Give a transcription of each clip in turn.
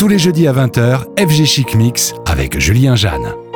Tous les jeudis à 20h, FG Chic Mix avec Julien Jeanne.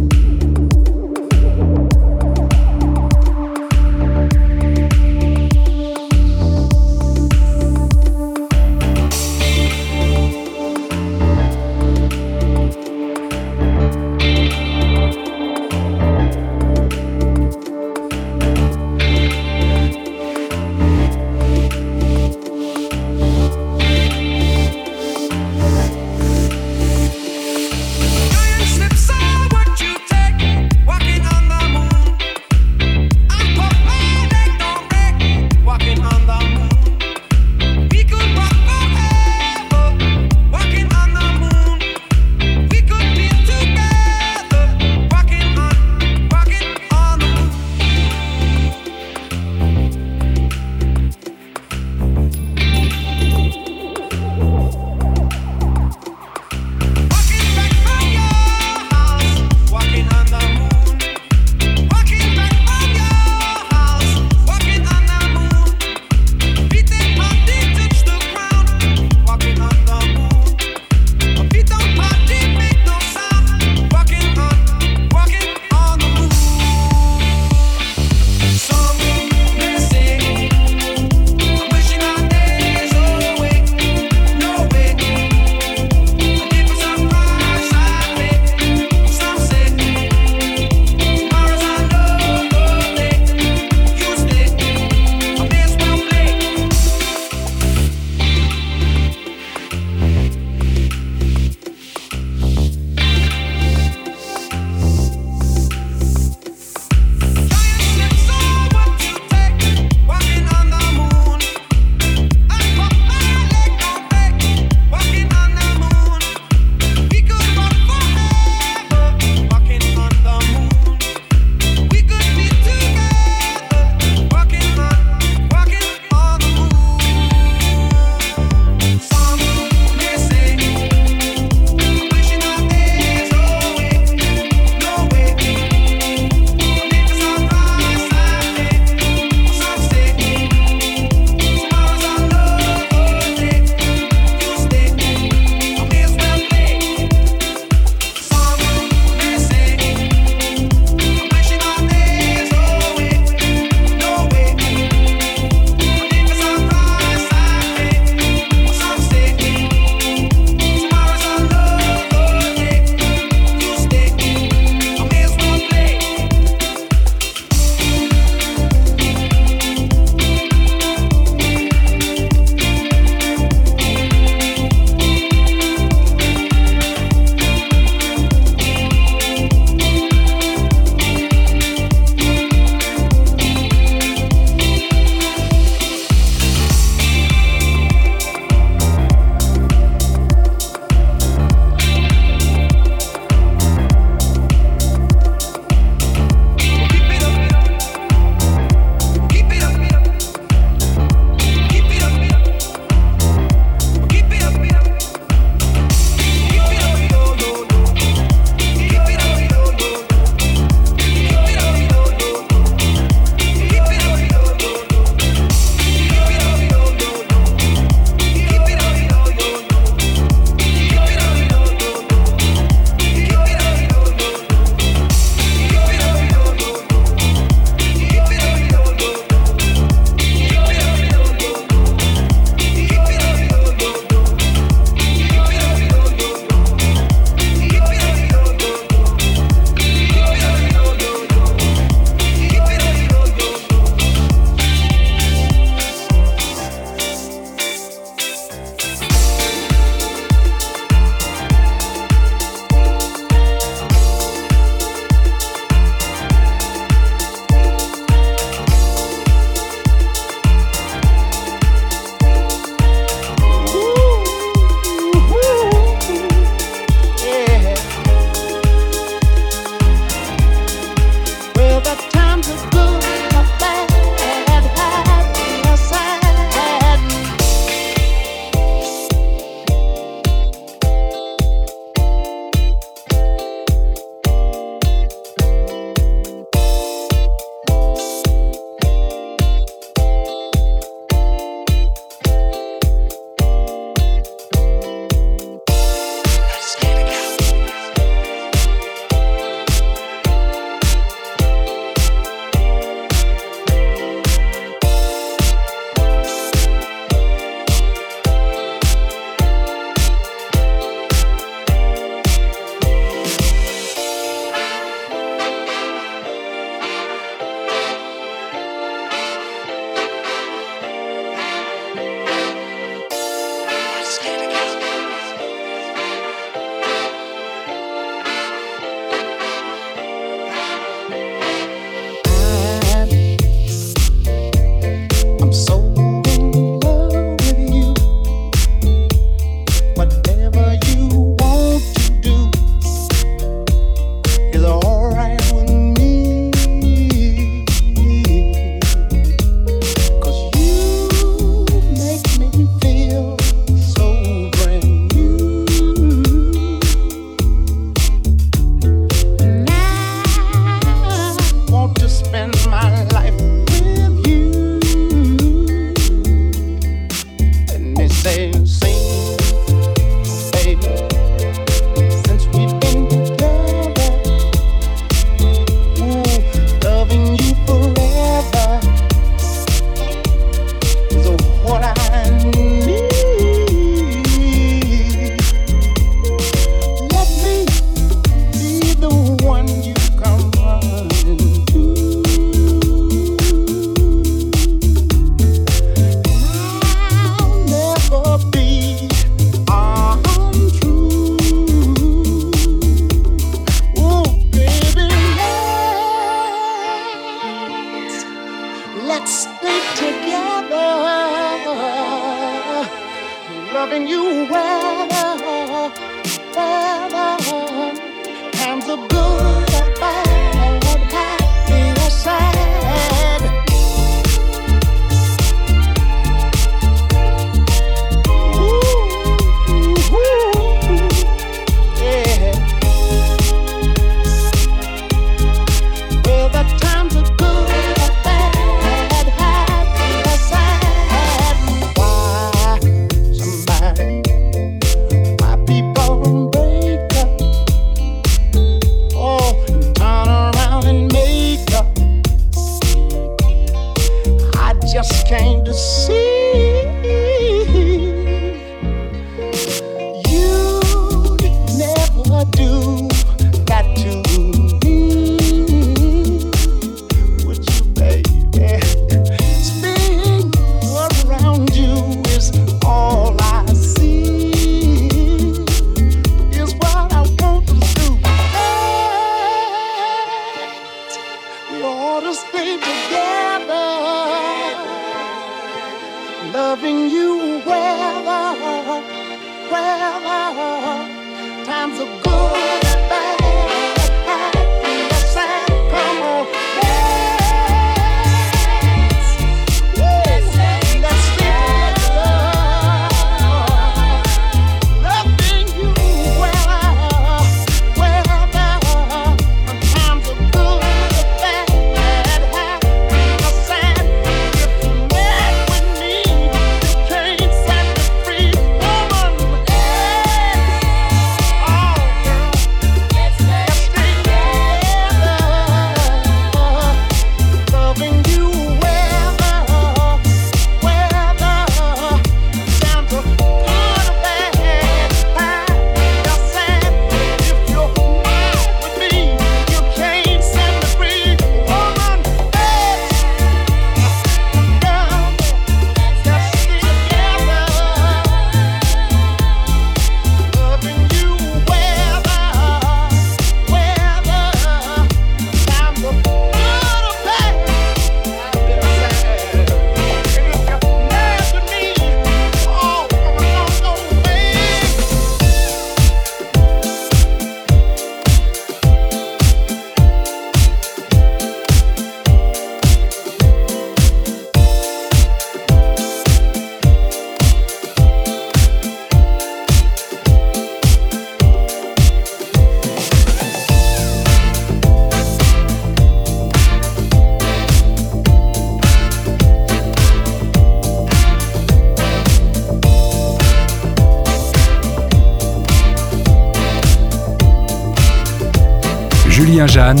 Jeanne,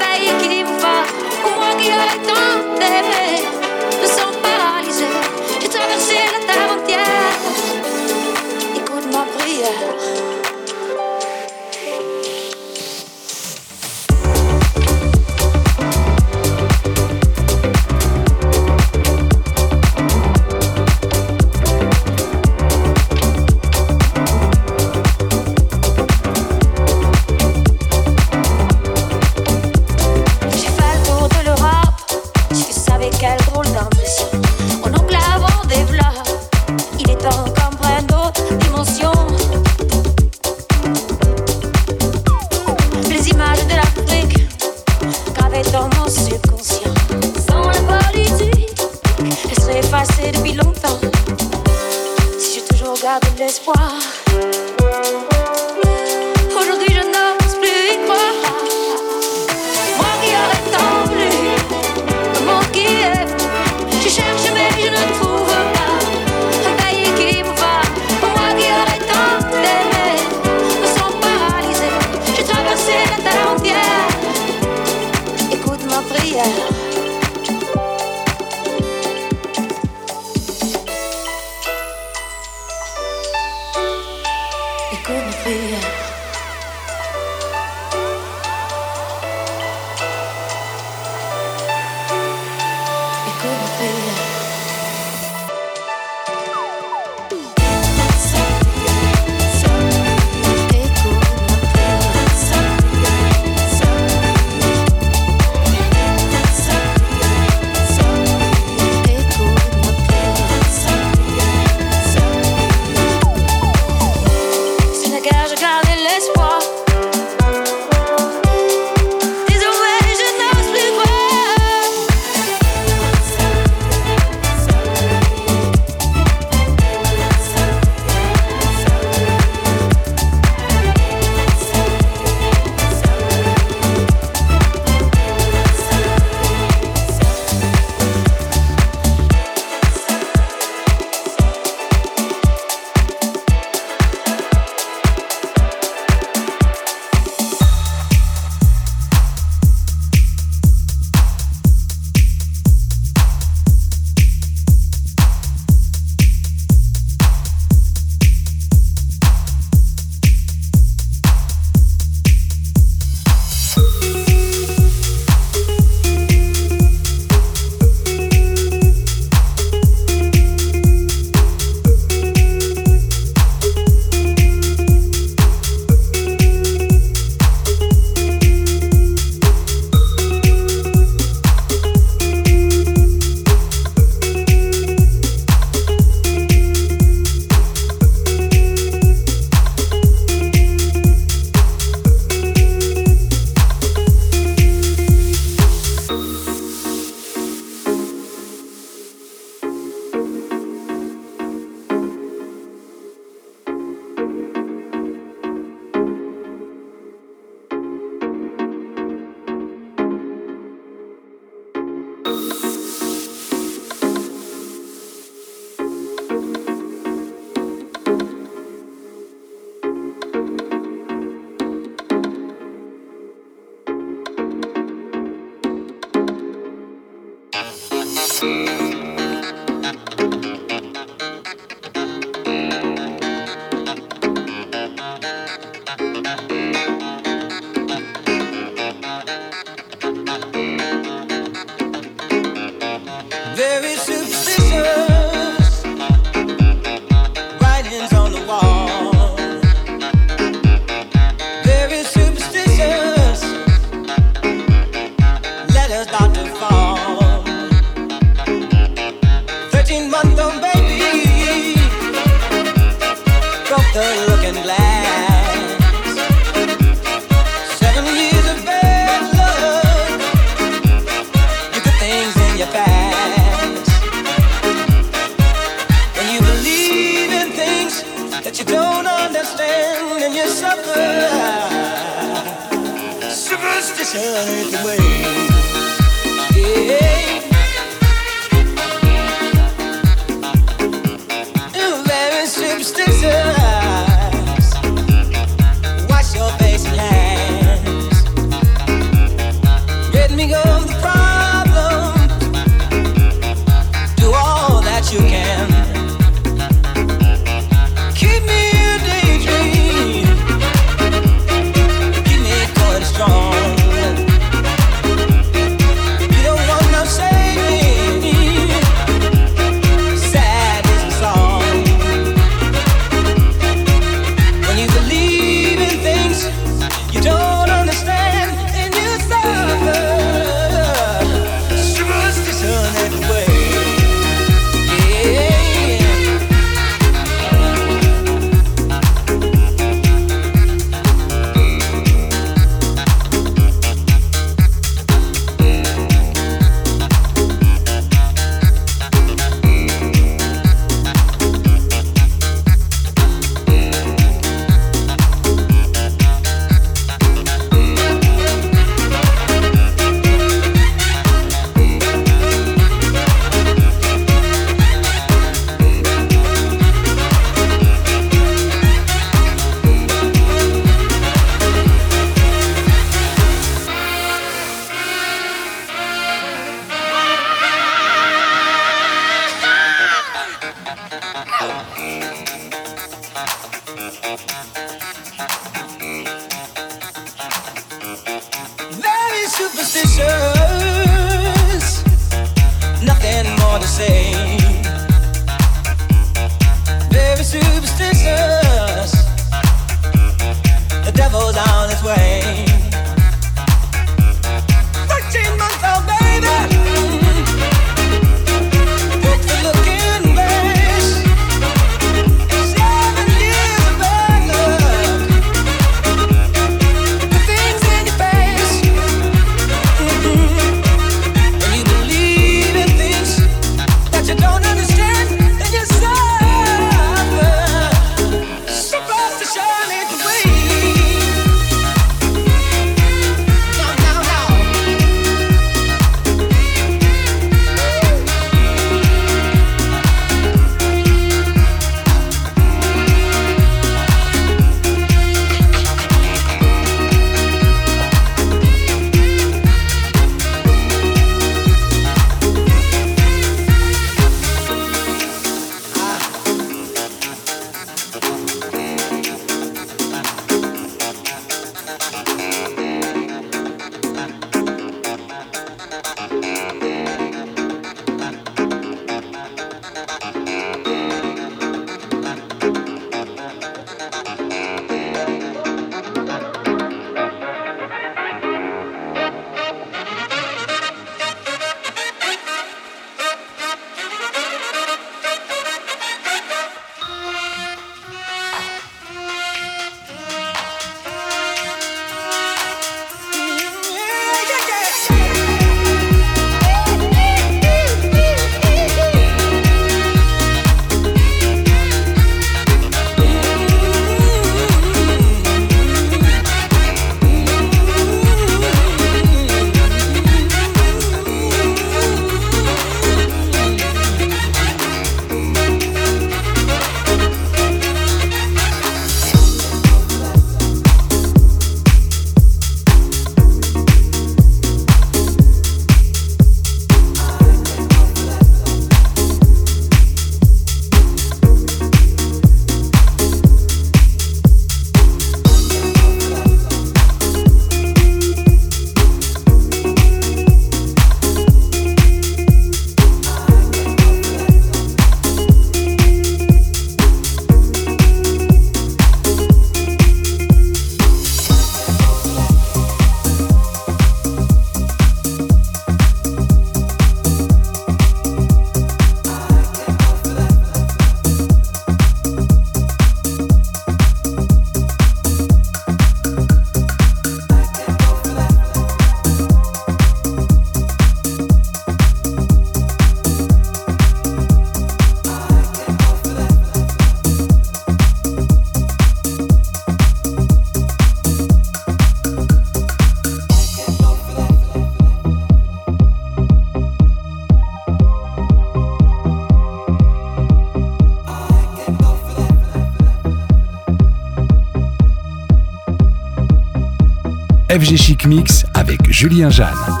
FG Chic Mix avec Julien Jeanne.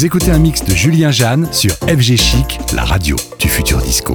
Vous écoutez un mix de Julien Jeanne sur FG Chic, la radio du futur disco.